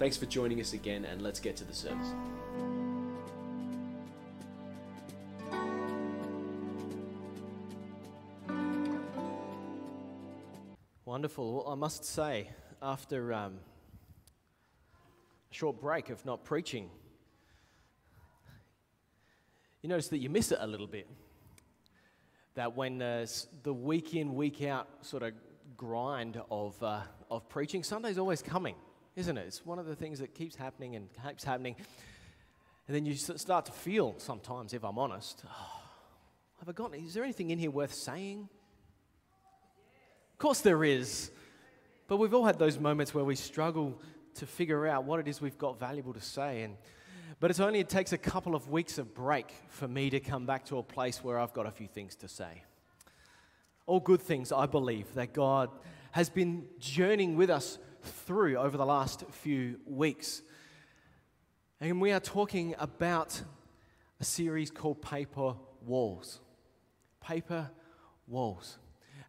Thanks for joining us again, and let's get to the service. Wonderful. Well, I must say, after um, a short break of not preaching, you notice that you miss it a little bit. That when uh, the week in, week out sort of grind of, uh, of preaching, Sunday's always coming, isn't it? It's one of the things that keeps happening and keeps happening. And then you start to feel sometimes, if I'm honest, oh, have I got, is there anything in here worth saying? Of course there is. But we've all had those moments where we struggle to figure out what it is we've got valuable to say. And, but it's only, it takes a couple of weeks of break for me to come back to a place where I've got a few things to say all good things, I believe, that God has been journeying with us through over the last few weeks. And we are talking about a series called Paper Walls. Paper Walls.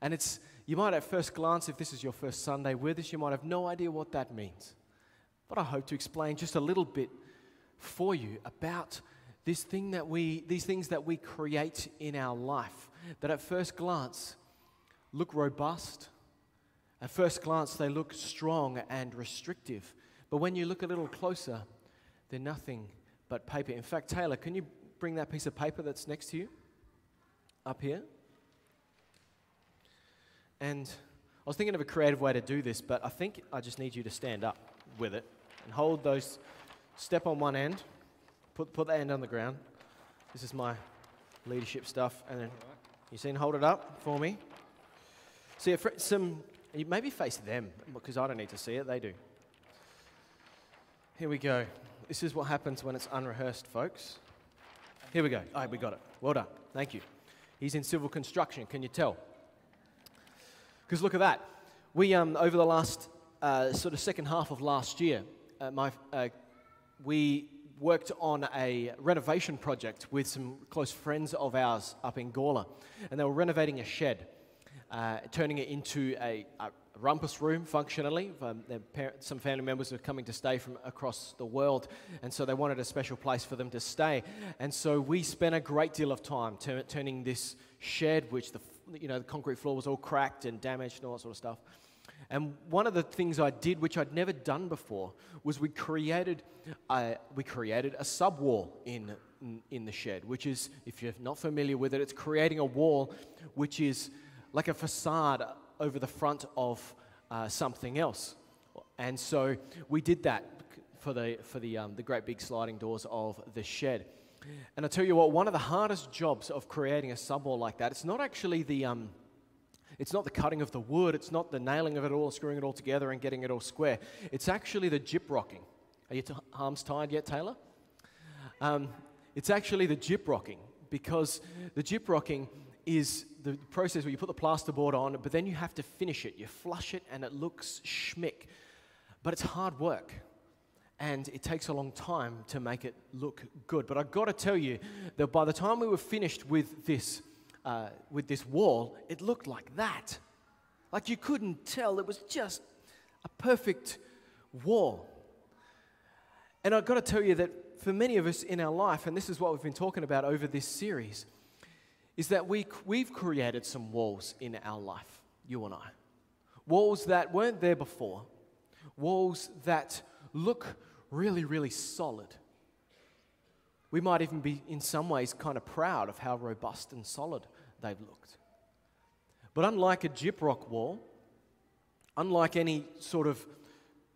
And it's, you might at first glance, if this is your first Sunday with us, you might have no idea what that means. But I hope to explain just a little bit for you about this thing that we, these things that we create in our life that at first glance look robust. At first glance, they look strong and restrictive. But when you look a little closer, they're nothing but paper. In fact, Taylor, can you bring that piece of paper that's next to you up here? And I was thinking of a creative way to do this, but I think I just need you to stand up with it and hold those, step on one end, put, put the end on the ground. This is my leadership stuff. And then you seen hold it up for me. See, some, maybe face them, because I don't need to see it, they do. Here we go. This is what happens when it's unrehearsed, folks. Here we go. All right, we got it. Well done. Thank you. He's in civil construction. Can you tell? Because look at that. We, um, over the last uh, sort of second half of last year, uh, my, uh, we worked on a renovation project with some close friends of ours up in Gawler. And they were renovating a shed uh, turning it into a, a, rumpus room functionally. Um, parents, some family members were coming to stay from across the world, and so they wanted a special place for them to stay. And so we spent a great deal of time turning this shed, which the you know the concrete floor was all cracked and damaged and all that sort of stuff. And one of the things I did, which I'd never done before, was we created a, we created a subwall in, in in the shed, which is, if you're not familiar with it, it's creating a wall which is like a facade over the front of uh, something else. And so we did that for the, for the, um, the great big sliding doors of the shed. And I tell you what, one of the hardest jobs of creating a subwall like that, it's not actually the, um, it's not the cutting of the wood, it's not the nailing of it all, screwing it all together and getting it all square. It's actually the gyprocking. Are your t- arms tired yet, Taylor? Um, it's actually the gyprocking because the gyprocking is the process where you put the plasterboard on, but then you have to finish it. You flush it and it looks schmick. But it's hard work. And it takes a long time to make it look good. But I've got to tell you that by the time we were finished with this, uh, with this wall, it looked like that. Like you couldn't tell. It was just a perfect wall. And I've got to tell you that for many of us in our life, and this is what we've been talking about over this series, is that we, we've created some walls in our life, you and I. Walls that weren't there before, walls that look really, really solid. We might even be, in some ways, kind of proud of how robust and solid they've looked. But unlike a gyprock wall, unlike any sort of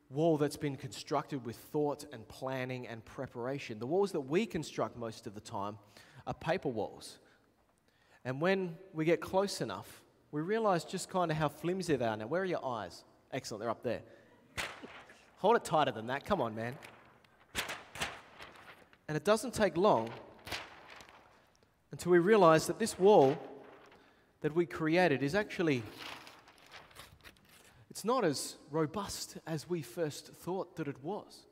wall that's been constructed with thought and planning and preparation, the walls that we construct most of the time are paper walls. And when we get close enough, we realize just kind of how flimsy they are. Now, where are your eyes? Excellent, they're up there. Hold it tighter than that. Come on, man. And it doesn't take long until we realize that this wall that we created is actually it's not as robust as we first thought that it was.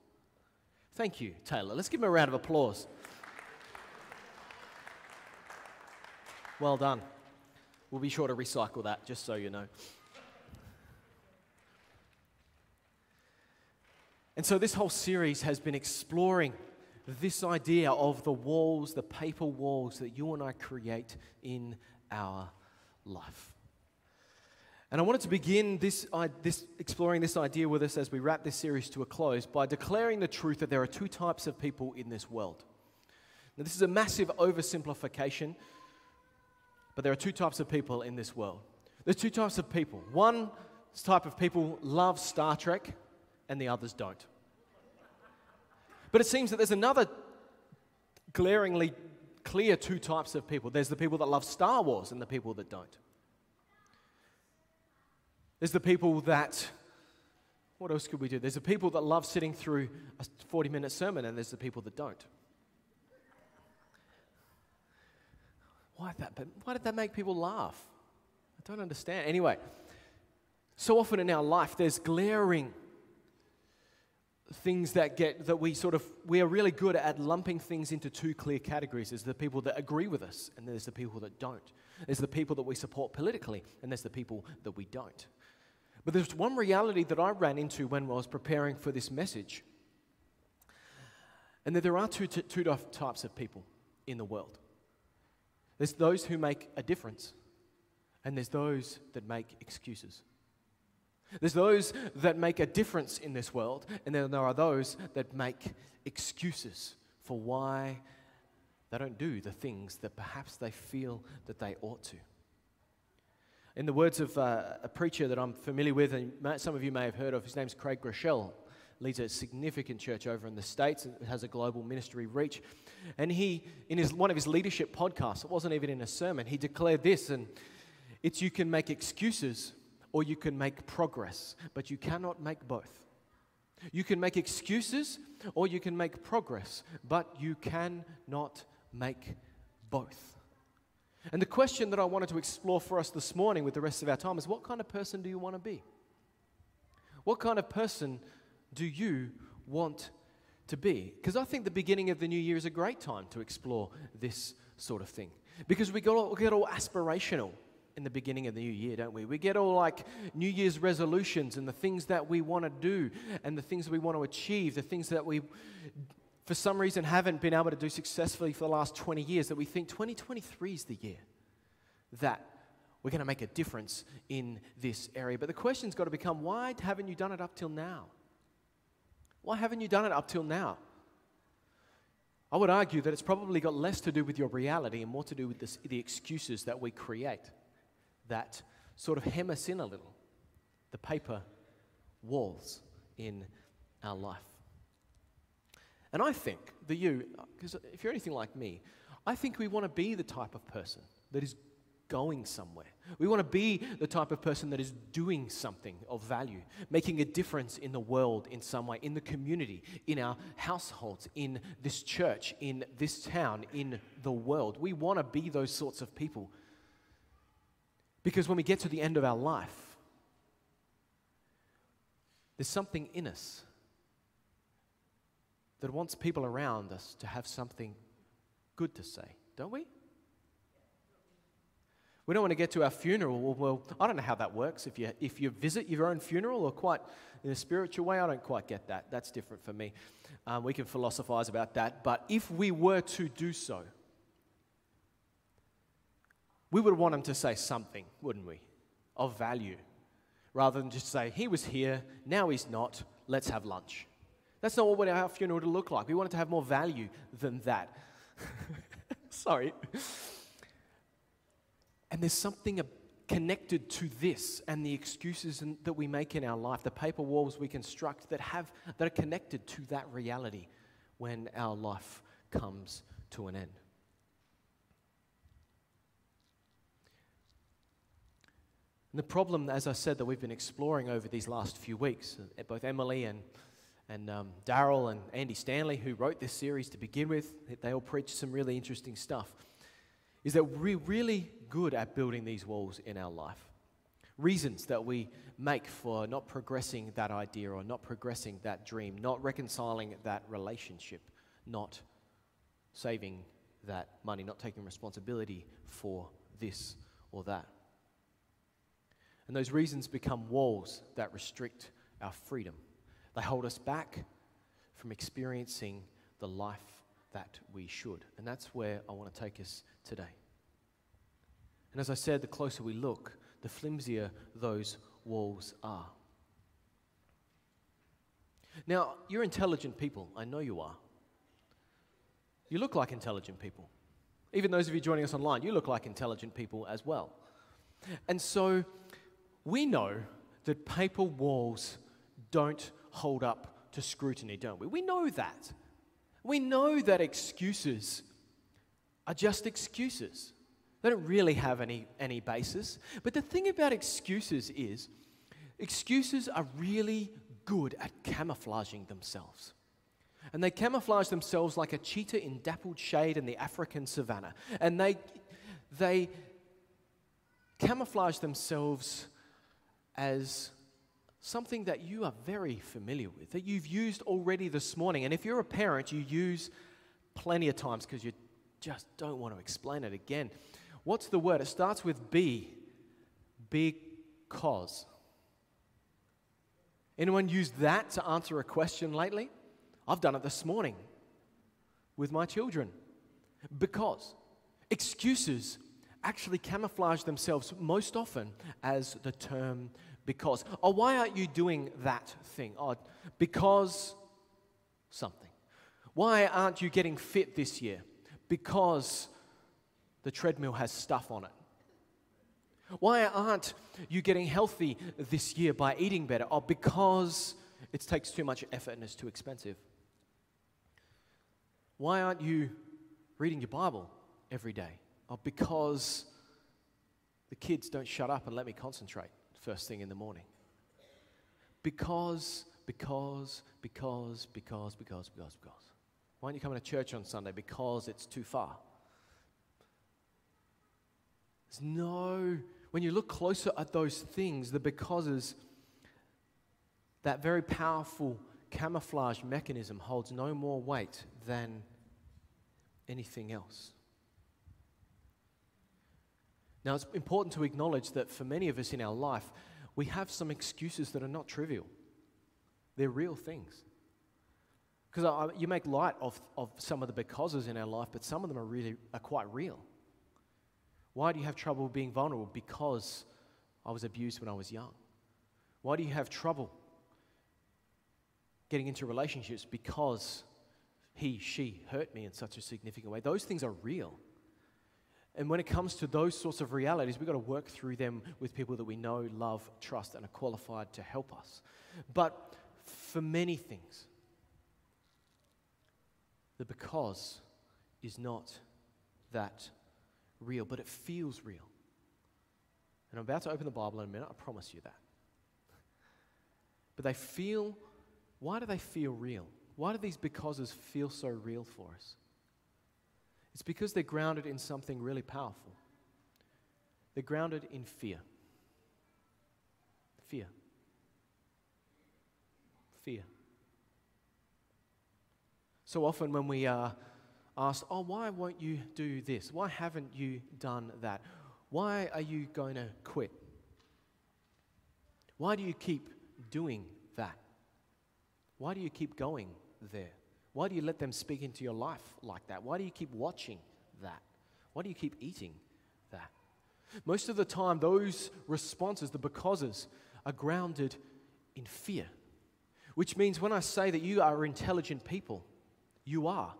Thank you, Taylor. Let's give him a round of applause. Well done. We'll be sure to recycle that, just so you know. And so, this whole series has been exploring this idea of the walls, the paper walls that you and I create in our life. And I wanted to begin this, this, exploring this idea with us as we wrap this series to a close by declaring the truth that there are two types of people in this world. Now, this is a massive oversimplification, but there are two types of people in this world. There's two types of people. One type of people love Star Trek, and the others don't. But it seems that there's another glaringly clear two types of people there's the people that love Star Wars, and the people that don't. There's the people that, what else could we do? There's the people that love sitting through a 40 minute sermon, and there's the people that don't. Why, that, why did that make people laugh? I don't understand. Anyway, so often in our life, there's glaring things that get that we sort of we are really good at lumping things into two clear categories there's the people that agree with us and there's the people that don't there's the people that we support politically and there's the people that we don't but there's one reality that I ran into when I was preparing for this message, and that there are two, two types of people in the world there's those who make a difference, and there's those that make excuses. There's those that make a difference in this world, and then there are those that make excuses for why they don't do the things that perhaps they feel that they ought to. In the words of uh, a preacher that I'm familiar with, and some of you may have heard of, his name's Craig Groeschel, leads a significant church over in the States and has a global ministry reach. And he, in his, one of his leadership podcasts, it wasn't even in a sermon, he declared this, and it's you can make excuses or you can make progress, but you cannot make both. You can make excuses or you can make progress, but you cannot make both. And the question that I wanted to explore for us this morning with the rest of our time is what kind of person do you want to be? What kind of person do you want to be? Because I think the beginning of the new year is a great time to explore this sort of thing. Because we get all, we get all aspirational in the beginning of the new year, don't we? We get all like New Year's resolutions and the things that we want to do and the things that we want to achieve, the things that we for some reason haven't been able to do successfully for the last 20 years that we think 2023 is the year that we're going to make a difference in this area. But the question's got to become why haven't you done it up till now? Why haven't you done it up till now? I would argue that it's probably got less to do with your reality and more to do with this, the excuses that we create that sort of hem us in a little, the paper walls in our life. And I think that you, because if you're anything like me, I think we want to be the type of person that is going somewhere. We want to be the type of person that is doing something of value, making a difference in the world in some way, in the community, in our households, in this church, in this town, in the world. We want to be those sorts of people. Because when we get to the end of our life, there's something in us that wants people around us to have something good to say, don't we? We don't want to get to our funeral. Well, well, I don't know how that works. If you, if you visit your own funeral or quite in a spiritual way, I don't quite get that. That's different for me. Um, we can philosophize about that. But if we were to do so, we would want them to say something, wouldn't we, of value, rather than just say, he was here, now he's not, let's have lunch. That's not what our funeral would look like. We wanted to have more value than that. Sorry. And there's something connected to this and the excuses that we make in our life, the paper walls we construct that, have, that are connected to that reality when our life comes to an end. And the problem, as I said, that we've been exploring over these last few weeks, both Emily and And um, Daryl and Andy Stanley, who wrote this series to begin with, they all preach some really interesting stuff. Is that we're really good at building these walls in our life. Reasons that we make for not progressing that idea or not progressing that dream, not reconciling that relationship, not saving that money, not taking responsibility for this or that. And those reasons become walls that restrict our freedom. They hold us back from experiencing the life that we should. And that's where I want to take us today. And as I said, the closer we look, the flimsier those walls are. Now, you're intelligent people. I know you are. You look like intelligent people. Even those of you joining us online, you look like intelligent people as well. And so we know that paper walls don't hold up to scrutiny, don't we? We know that. We know that excuses are just excuses. They don't really have any, any basis. But the thing about excuses is, excuses are really good at camouflaging themselves. And they camouflage themselves like a cheetah in dappled shade in the African savannah. And they, they camouflage themselves as something that you are very familiar with, that you've used already this morning. And if you're a parent, you use plenty of times because you just don't want to explain it again. What's the word? It starts with B. Because. Anyone used that to answer a question lately? I've done it this morning with my children. Because excuses actually camouflage themselves most often as the term because. Oh, why aren't you doing that thing? Oh, because something. Why aren't you getting fit this year? Because the treadmill has stuff on it. Why aren't you getting healthy this year by eating better? Oh, because it takes too much effort and it's too expensive. Why aren't you reading your Bible every day? Oh, because the kids don't shut up and let me concentrate first thing in the morning. Because, because, because, because, because, because, because. Why aren't you coming to church on Sunday? Because it's too far. There's no, when you look closer at those things, the becauses, that very powerful camouflage mechanism holds no more weight than anything else. Now, it's important to acknowledge that for many of us in our life, we have some excuses that are not trivial. They're real things. Because you make light of, of some of the becauses in our life, but some of them are really are quite real. Why do you have trouble being vulnerable? Because I was abused when I was young. Why do you have trouble getting into relationships? Because he, she hurt me in such a significant way. Those things are real. And when it comes to those sorts of realities, we've got to work through them with people that we know, love, trust, and are qualified to help us. But for many things, the because is not that real, but it feels real. And I'm about to open the Bible in a minute, I promise you that. But they feel, why do they feel real? Why do these becauses feel so real for us? It's because they're grounded in something really powerful. They're grounded in fear. Fear. Fear. So often, when we are asked, Oh, why won't you do this? Why haven't you done that? Why are you going to quit? Why do you keep doing that? Why do you keep going there? Why do you let them speak into your life like that? Why do you keep watching that? Why do you keep eating that? Most of the time, those responses, the becauses, are grounded in fear. Which means when I say that you are intelligent people, you are.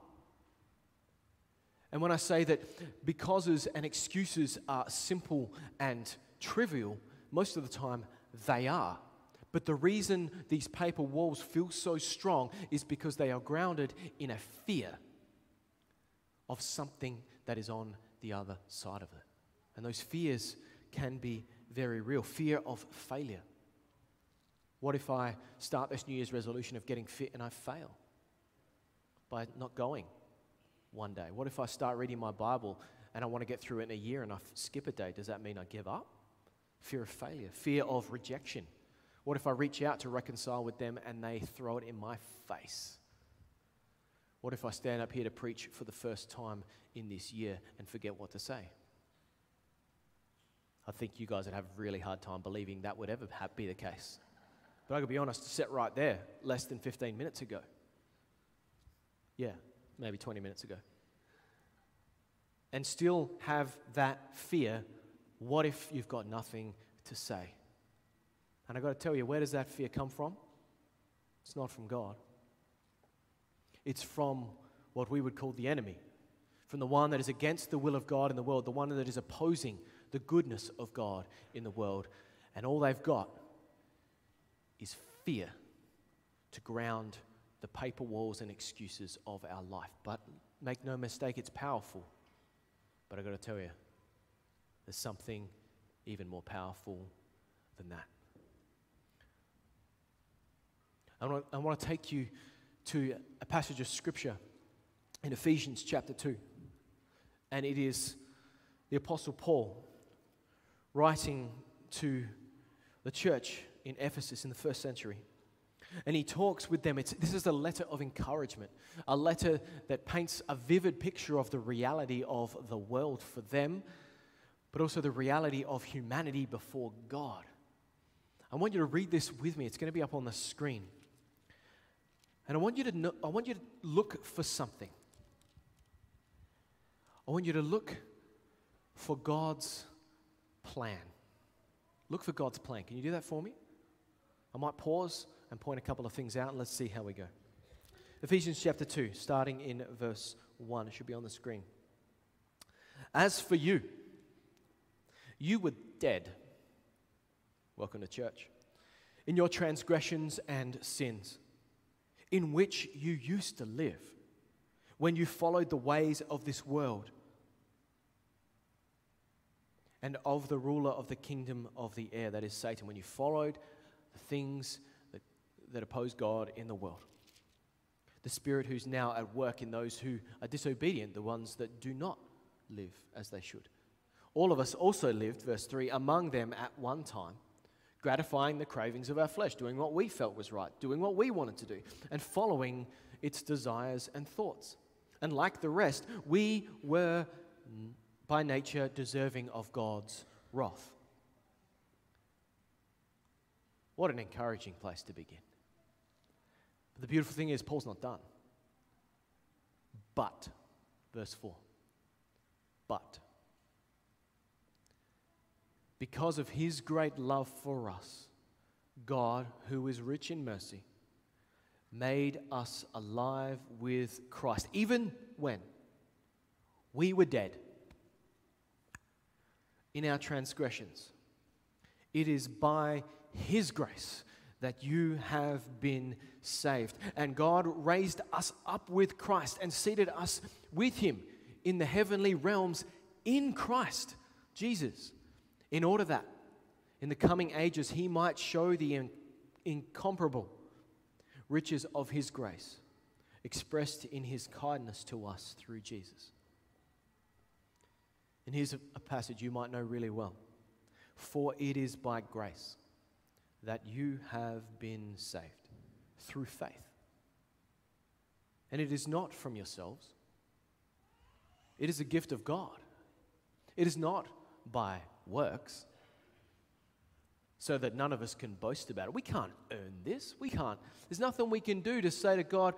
And when I say that becauses and excuses are simple and trivial, most of the time they are. But the reason these paper walls feel so strong is because they are grounded in a fear of something that is on the other side of it. And those fears can be very real fear of failure. What if I start this New Year's resolution of getting fit and I fail by not going one day? What if I start reading my Bible and I want to get through it in a year and I skip a day? Does that mean I give up? Fear of failure, fear of rejection. What if I reach out to reconcile with them and they throw it in my face? What if I stand up here to preach for the first time in this year and forget what to say? I think you guys would have a really hard time believing that would ever be the case. But I could be honest, sit right there less than 15 minutes ago. Yeah, maybe 20 minutes ago. And still have that fear what if you've got nothing to say? And I've got to tell you, where does that fear come from? It's not from God. It's from what we would call the enemy, from the one that is against the will of God in the world, the one that is opposing the goodness of God in the world. And all they've got is fear to ground the paper walls and excuses of our life. But make no mistake, it's powerful. But I've got to tell you, there's something even more powerful than that. I want, to, I want to take you to a passage of scripture in Ephesians chapter 2. And it is the Apostle Paul writing to the church in Ephesus in the first century. And he talks with them. It's, this is a letter of encouragement, a letter that paints a vivid picture of the reality of the world for them, but also the reality of humanity before God. I want you to read this with me. It's going to be up on the screen. And I want you to, know, I want you to look for something. I want you to look for God's plan. Look for God's plan. Can you do that for me? I might pause and point a couple of things out and let's see how we go. Ephesians chapter 2, starting in verse 1. It should be on the screen. As for you, you were dead. Welcome to church. In your transgressions and sins, in which you used to live when you followed the ways of this world and of the ruler of the kingdom of the air, that is Satan, when you followed the things that, that oppose God in the world. The Spirit who's now at work in those who are disobedient, the ones that do not live as they should. All of us also lived, verse 3, among them at one time, gratifying the cravings of our flesh, doing what we felt was right, doing what we wanted to do, and following its desires and thoughts. And like the rest, we were by nature deserving of God's wrath. What an encouraging place to begin. But the beautiful thing is, Paul's not done. But, verse 4, but, because of his great love for us, God, who is rich in mercy, made us alive with Christ, even when we were dead in our transgressions. It is by His grace that you have been saved. And God raised us up with Christ and seated us with Him in the heavenly realms in Christ Jesus, in order that in the coming ages He might show the in- incomparable riches of His grace expressed in His kindness to us through Jesus. And here's a, a passage you might know really well. For it is by grace that you have been saved through faith. And it is not from yourselves, it is a gift of God. It is not by works, so that none of us can boast about it. We can't earn this. We can't. There's nothing we can do to say to God,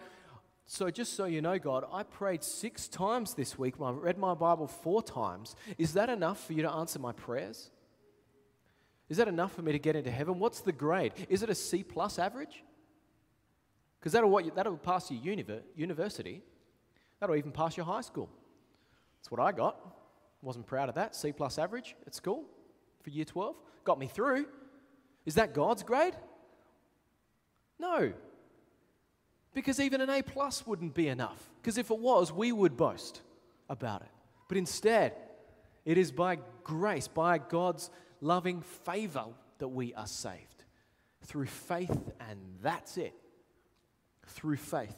so, just so you know, God, I prayed six times this week. I read my Bible four times. Is that enough for you to answer my prayers? Is that enough for me to get into heaven? What's the grade? Is it a C plus average? Because that'll, what that'll pass your univer, university. That'll even pass your high school. That's what I got. Wasn't proud of that. C plus average at school for year 12. Got me through. Is that God's grade? No. Because even an A plus wouldn't be enough. Because if it was, we would boast about it. But instead, it is by grace, by God's loving favor, that we are saved. through faith, and that's it. Through faith.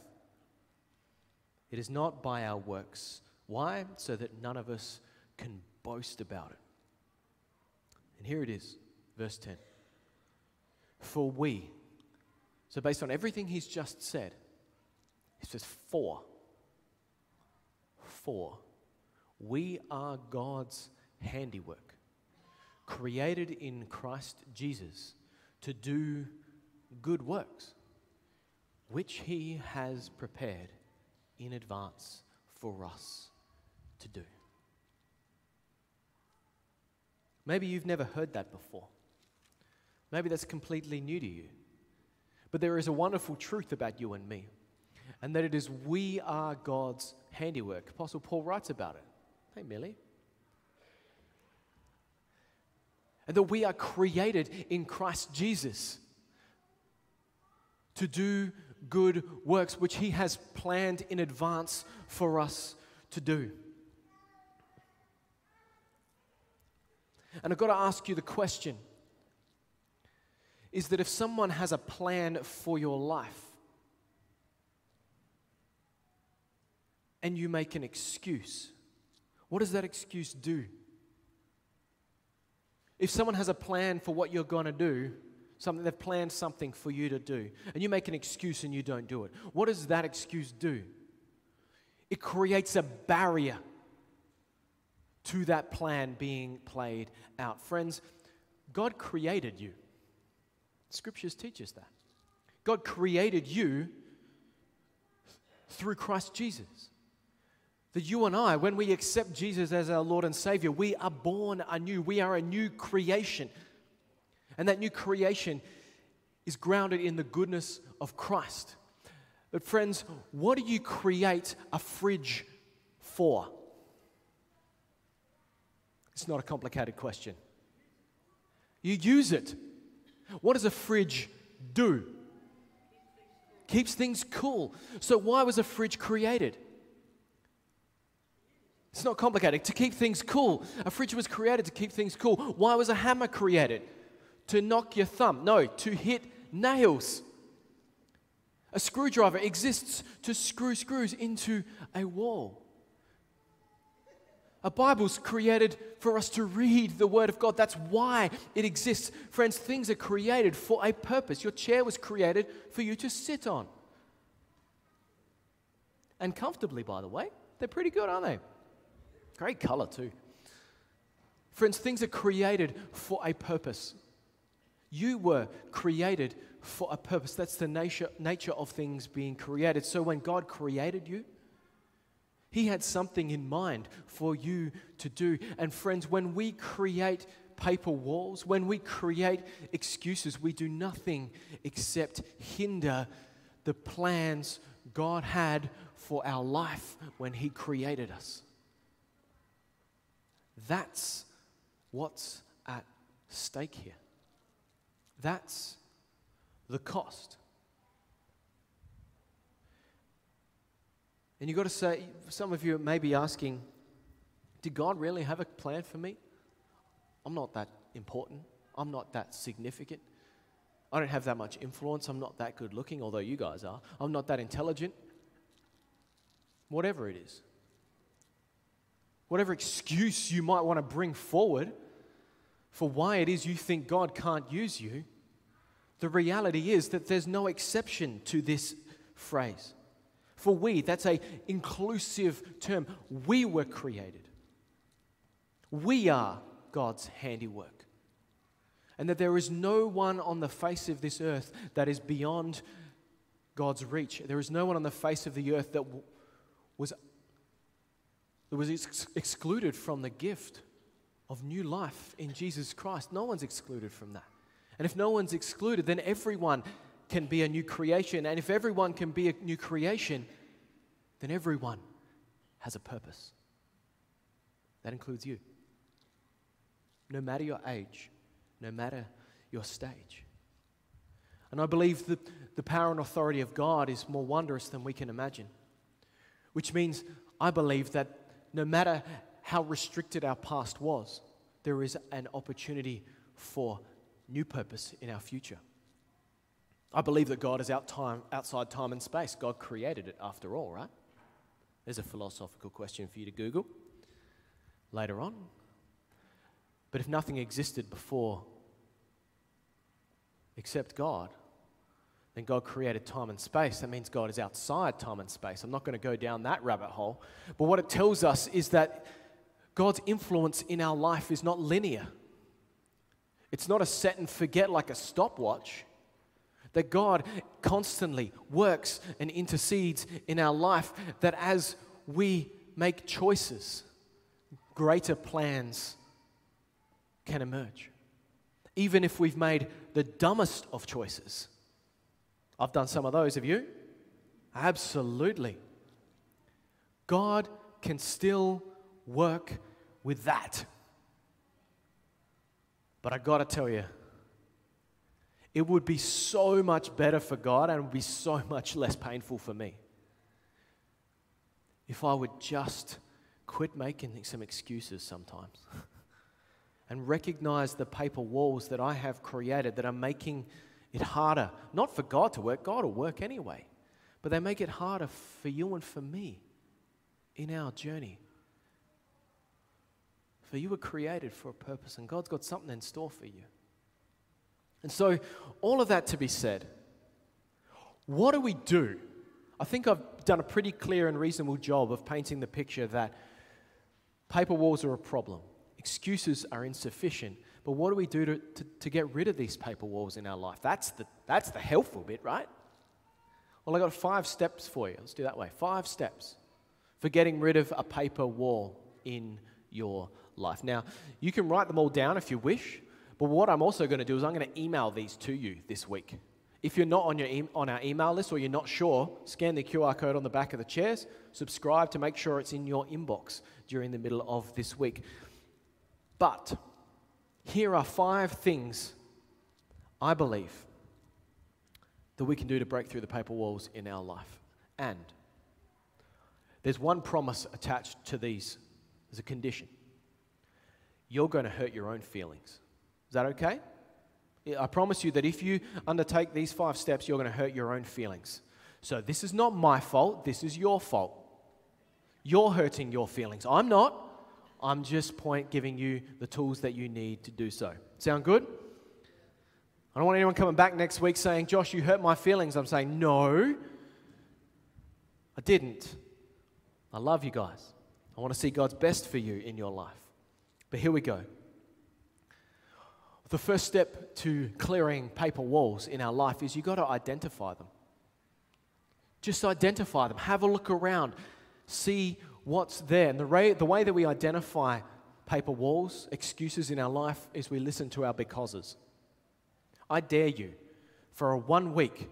It is not by our works. Why? So that none of us can boast about it. And here it is, verse 10. For we, so based on everything he's just said, he says, for. For. We are God's handiwork, created in Christ Jesus to do good works, which he has prepared in advance for us to do. Maybe you've never heard that before. Maybe that's completely new to you. But there is a wonderful truth about you and me, and that it is we are God's handiwork. Apostle Paul writes about it. Hey, Millie. And that we are created in Christ Jesus to do good works which He has planned in advance for us to do. And I've got to ask you the question is that if someone has a plan for your life and you make an excuse, what does that excuse do? If someone has a plan for what you're going to do, something they've planned something for you to do, and you make an excuse and you don't do it, what does that excuse do? It creates a barrier to that plan being played out. Friends, God created you. Scriptures teach us that. God created you through Christ Jesus. That you and I, when we accept Jesus as our Lord and Savior, we are born anew. We are a new creation. And that new creation is grounded in the goodness of Christ. But, friends, what do you create a fridge for? It's not a complicated question. You use it. What does a fridge do? Keeps things cool. So, why was a fridge created? It's not complicated. To keep things cool. A fridge was created to keep things cool. Why was a hammer created? To knock your thumb. No, to hit nails. A screwdriver exists to screw screws into a wall. A Bible's created for us to read the Word of God. That's why it exists. Friends, things are created for a purpose. Your chair was created for you to sit on. And comfortably, by the way. They're pretty good, aren't they? Great color, too. Friends, things are created for a purpose. You were created for a purpose. That's the nature, nature of things being created. So when God created you, he had something in mind for you to do. And friends, when we create paper walls, when we create excuses, we do nothing except hinder the plans God had for our life when He created us. That's what's at stake here. That's the cost. And you've got to say, some of you may be asking, did God really have a plan for me? I'm not that important. I'm not that significant. I don't have that much influence. I'm not that good looking, although you guys are. I'm not that intelligent. Whatever it is. Whatever excuse you might want to bring forward for why it is you think God can't use you, the reality is that there's no exception to this phrase. For we, that's a inclusive term. We were created. We are God's handiwork. And that there is no one on the face of this earth that is beyond God's reach. There is no one on the face of the earth that was, that was ex- excluded from the gift of new life in Jesus Christ. No one's excluded from that. And if no one's excluded, then everyone can be a new creation. And if everyone can be a new creation, then everyone has a purpose. That includes you. No matter your age, no matter your stage. And I believe that the power and authority of God is more wondrous than we can imagine. Which means I believe that no matter how restricted our past was, there is an opportunity for new purpose in our future. I believe that God is out time, outside time and space. God created it after all, right? There's a philosophical question for you to Google later on. But if nothing existed before except God, then God created time and space. That means God is outside time and space. I'm not going to go down that rabbit hole. But what it tells us is that God's influence in our life is not linear. It's not a set and forget like a stopwatch. That God constantly works and intercedes in our life, that as we make choices, greater plans can emerge. Even if we've made the dumbest of choices. I've done some of those, have you? Absolutely. God can still work with that. But I gotta tell you, it would be so much better for God and would be so much less painful for me if I would just quit making some excuses sometimes and recognize the paper walls that I have created that are making it harder, not for God to work, God will work anyway, but they make it harder for you and for me in our journey. For you were created for a purpose, and God's got something in store for you. And so, all of that to be said, what do we do? I think I've done a pretty clear and reasonable job of painting the picture that paper walls are a problem, excuses are insufficient. But what do we do to, to, to get rid of these paper walls in our life? That's the, that's the helpful bit, right? Well, I've got five steps for you. Let's do that way. Five steps for getting rid of a paper wall in your life. Now, you can write them all down if you wish, but what I'm also going to do is I'm going to email these to you this week. If you're not on, your e- on our email list or you're not sure, scan the QR code on the back of the chairs, subscribe to make sure it's in your inbox during the middle of this week. But here are five things I believe that we can do to break through the paper walls in our life. And there's one promise attached to these, there's a condition. You're going to hurt your own feelings. Is that okay? I promise you that if you undertake these five steps, you're going to hurt your own feelings. So this is not my fault, this is your fault. You're hurting your feelings. I'm not. I'm just point giving you the tools that you need to do so. Sound good? I don't want anyone coming back next week saying, Josh, you hurt my feelings. I'm saying, no, I didn't. I love you guys. I want to see God's best for you in your life. But here we go. The first step to clearing paper walls in our life is you've got to identify them. Just identify them. Have a look around. See what's there. And the way, the way that we identify paper walls, excuses in our life, is we listen to our becauses. I dare you for a one week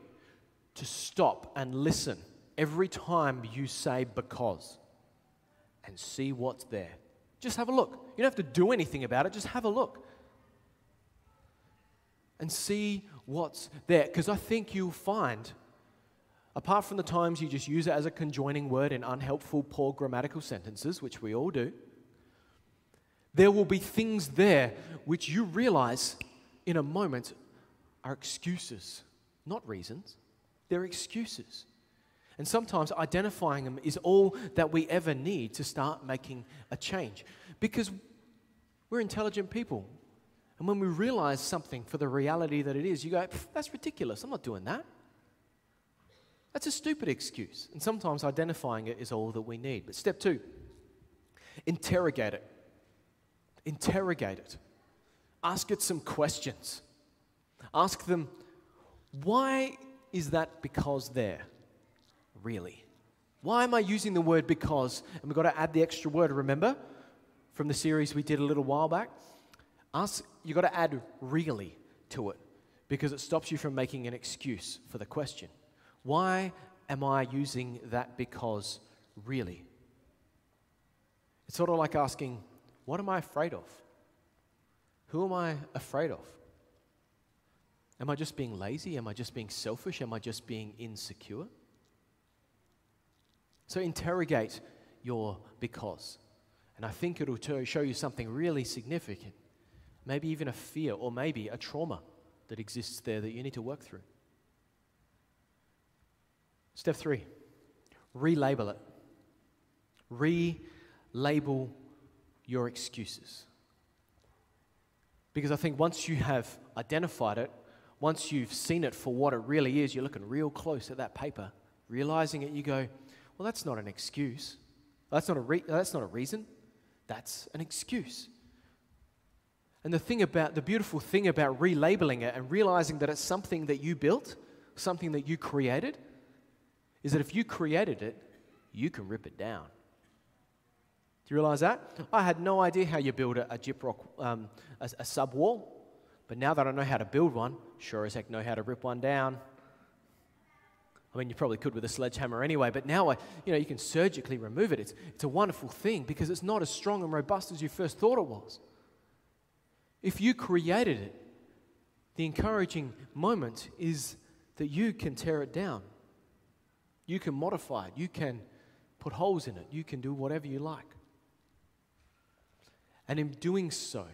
to stop and listen every time you say because and see what's there. Just have a look. You don't have to do anything about it, just have a look and see what's there. Because I think you'll find, apart from the times you just use it as a conjoining word in unhelpful, poor grammatical sentences, which we all do, there will be things there which you realize in a moment are excuses, not reasons. They're excuses. And sometimes identifying them is all that we ever need to start making a change. Because we're intelligent people. And when we realize something for the reality that it is, you go, that's ridiculous. I'm not doing that. That's a stupid excuse. And sometimes identifying it is all that we need. But step two interrogate it. Interrogate it. Ask it some questions. Ask them, why is that because there? Really? Why am I using the word because? And we've got to add the extra word, remember, from the series we did a little while back? Ask, you've got to add really to it because it stops you from making an excuse for the question. Why am I using that because really? It's sort of like asking, what am I afraid of? Who am I afraid of? Am I just being lazy? Am I just being selfish? Am I just being insecure? So interrogate your because. And I think it'll show you something really significant maybe even a fear, or maybe a trauma that exists there that you need to work through. Step three relabel it. Relabel your excuses. Because I think once you have identified it, once you've seen it for what it really is, you're looking real close at that paper, realizing it, you go, well, that's not an excuse. That's not a, re- that's not a reason. That's an excuse. And the thing about the beautiful thing about relabeling it and realizing that it's something that you built, something that you created, is that if you created it, you can rip it down. Do you realize that? I had no idea how you build a, a gyprock, um, a, a sub wall, but now that I know how to build one, sure as heck know how to rip one down. I mean, you probably could with a sledgehammer anyway, but now I, you know, you can surgically remove it. It's, it's a wonderful thing because it's not as strong and robust as you first thought it was. If you created it, the encouraging moment is that you can tear it down. You can modify it. You can put holes in it. You can do whatever you like. And in doing so,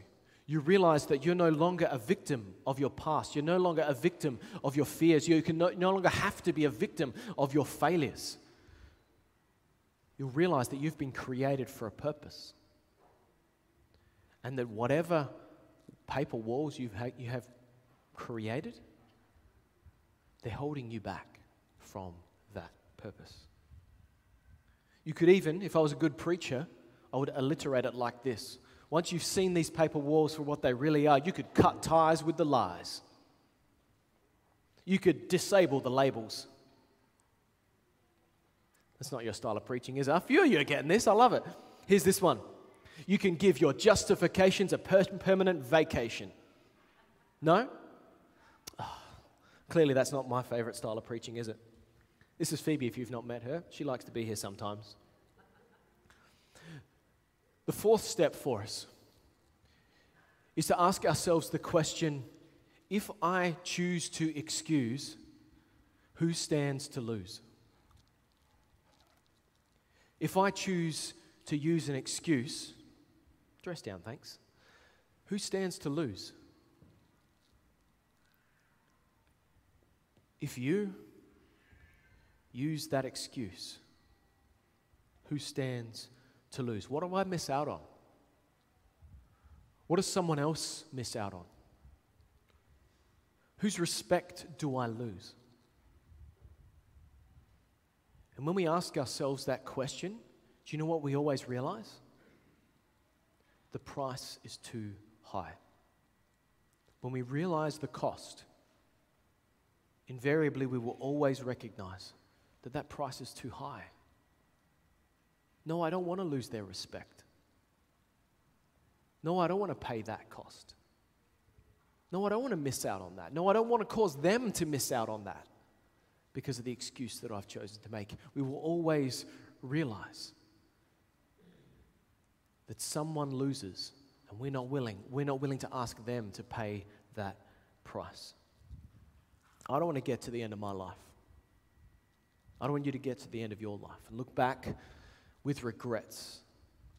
you realize that you're no longer a victim of your past. You're no longer a victim of your fears. You can no, no longer have to be a victim of your failures. You'll realize that you've been created for a purpose. And that whatever paper walls you've ha- you have created, they're holding you back from that purpose. You could even, if I was a good preacher, I would alliterate it like this once you've seen these paper walls for what they really are, you could cut ties with the lies. You could disable the labels. That's not your style of preaching, is it? A few of you are getting this. I love it. Here's this one you can give your justifications a per- permanent vacation. No? Oh, clearly, that's not my favorite style of preaching, is it? This is Phoebe, if you've not met her. She likes to be here sometimes. The fourth step for us is to ask ourselves the question if I choose to excuse, who stands to lose? If I choose to use an excuse, dress down, thanks, who stands to lose? If you use that excuse, who stands to lose? What do I miss out on? What does someone else miss out on? Whose respect do I lose? And when we ask ourselves that question, do you know what we always realize? The price is too high. When we realize the cost, invariably we will always recognize that that price is too high. No, I don't want to lose their respect. No, I don't want to pay that cost. No, I don't want to miss out on that. No, I don't want to cause them to miss out on that because of the excuse that I've chosen to make. We will always realize that someone loses and we're not willing. We're not willing to ask them to pay that price. I don't want to get to the end of my life. I don't want you to get to the end of your life and look back with regrets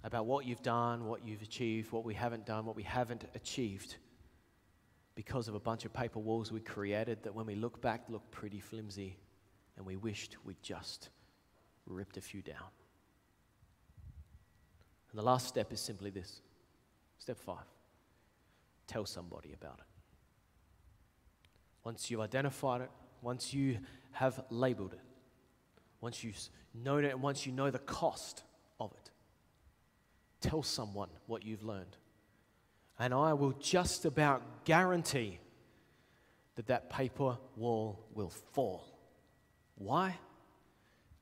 about what you've done, what you've achieved, what we haven't done, what we haven't achieved because of a bunch of paper walls we created that when we look back look pretty flimsy and we wished we'd just ripped a few down. And the last step is simply this step five tell somebody about it. Once you've identified it, once you have labeled it, once you've known it and once you know the cost of it, tell someone what you've learned. And I will just about guarantee that that paper wall will fall. Why?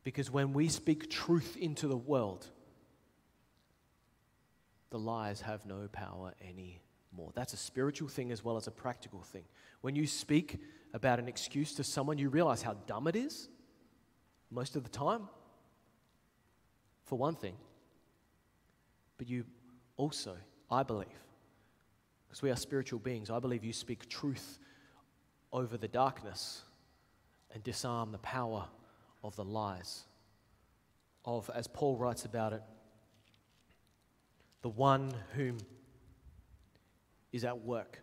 Because when we speak truth into the world, the lies have no power anymore. That's a spiritual thing as well as a practical thing. When you speak about an excuse to someone, you realize how dumb it is most of the time, for one thing. But you also, I believe, because we are spiritual beings, I believe you speak truth over the darkness and disarm the power of the lies. Of, as Paul writes about it, the one whom is at work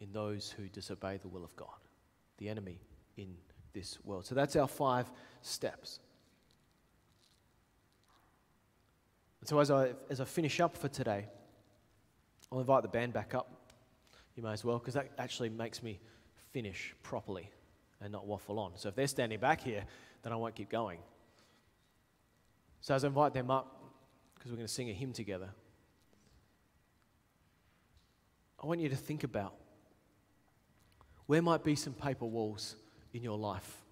in those who disobey the will of God, the enemy in this world. So that's our five steps. And so as I, as I finish up for today, I'll invite the band back up. You may as well, because that actually makes me finish properly and not waffle on. So if they're standing back here, then I won't keep going. So as I invite them up, because we're going to sing a hymn together, I want you to think about where might be some paper walls in your life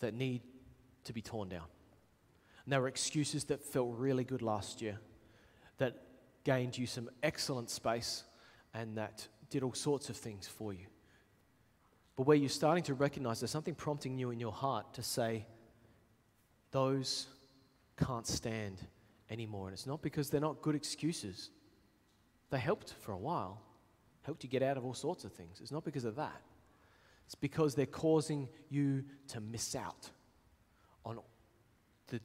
that need to be torn down. And there were excuses that felt really good last year, that gained you some excellent space, and that did all sorts of things for you. But where you're starting to recognize there's something prompting you in your heart to say, those can't stand anymore. And it's not because they're not good excuses. They helped for a while, helped you get out of all sorts of things. It's not because of that. It's because they're causing you to miss out on the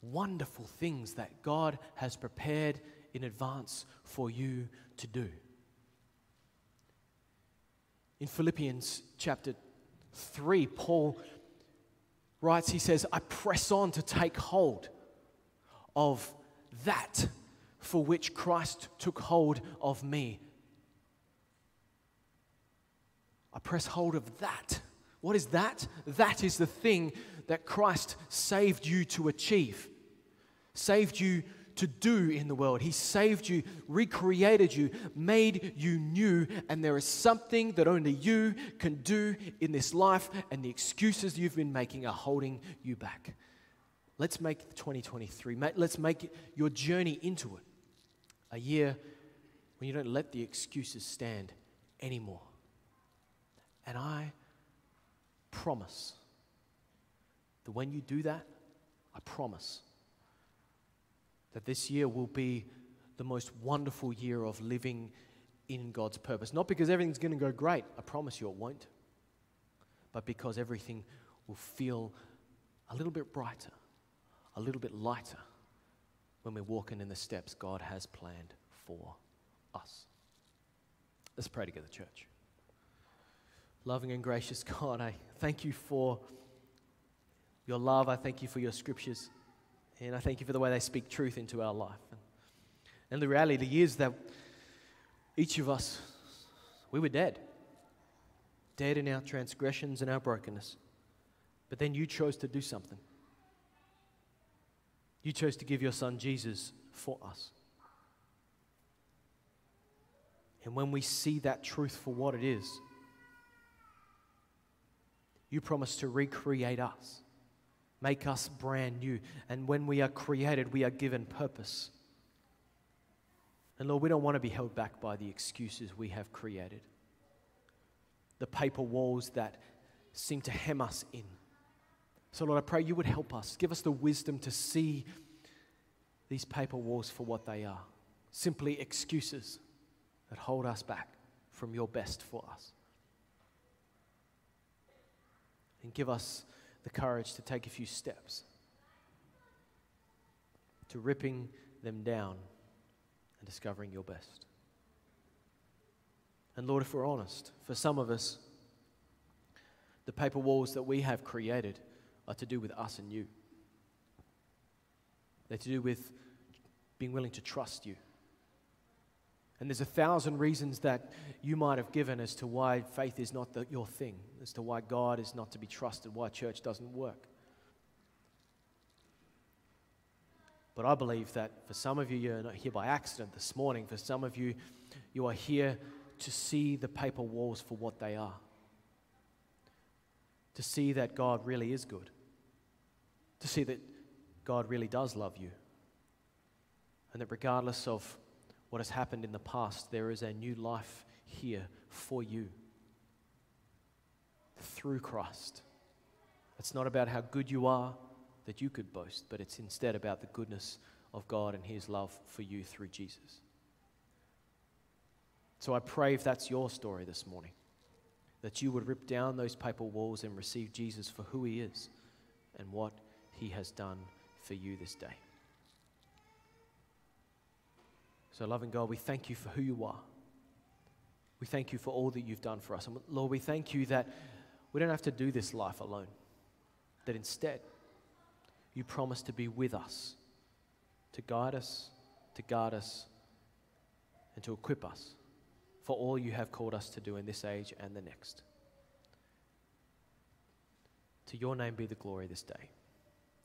wonderful things that God has prepared in advance for you to do. In Philippians chapter 3, Paul writes, he says, I press on to take hold of that for which Christ took hold of me. I press hold of that. What is that? That is the thing that Christ saved you to achieve, saved you to do in the world. He saved you, recreated you, made you new, and there is something that only you can do in this life, and the excuses you've been making are holding you back. Let's make 2023, let's make your journey into it a year when you don't let the excuses stand anymore. And I promise that when you do that, I promise that this year will be the most wonderful year of living in God's purpose. Not because everything's going to go great, I promise you it won't, but because everything will feel a little bit brighter, a little bit lighter when we're walking in the steps God has planned for us. Let's pray together, church. Loving and gracious God, I thank you for your love. I thank you for your scriptures. And I thank you for the way they speak truth into our life. And the reality is that each of us, we were dead. Dead in our transgressions and our brokenness. But then you chose to do something. You chose to give your son Jesus for us. And when we see that truth for what it is, you promise to recreate us make us brand new. And when we are created, we are given purpose. And Lord, we don't want to be held back by the excuses we have created, the paper walls that seem to hem us in. So, Lord, I pray you would help us. Give us the wisdom to see these paper walls for what they are simply excuses that hold us back from your best for us. And give us the courage to take a few steps to ripping them down and discovering your best. And Lord, if we're honest, for some of us, the paper walls that we have created are to do with us and you. They're to do with being willing to trust you and there's a thousand reasons that you might have given as to why faith is not the, your thing, as to why God is not to be trusted, why church doesn't work. But I believe that for some of you, you're not here by accident this morning. For some of you, you are here to see the paper walls for what they are. To see that God really is good. To see that God really does love you. And that regardless of what has happened in the past, there is a new life here for you through Christ. It's not about how good you are that you could boast, but it's instead about the goodness of God and His love for you through Jesus. So I pray if that's your story this morning, that you would rip down those paper walls and receive Jesus for who He is and what He has done for you this day. So, loving God, we thank you for who you are. We thank you for all that you've done for us. And Lord, we thank you that we don't have to do this life alone. That instead, you promise to be with us, to guide us, to guard us, and to equip us for all you have called us to do in this age and the next. To your name be the glory this day.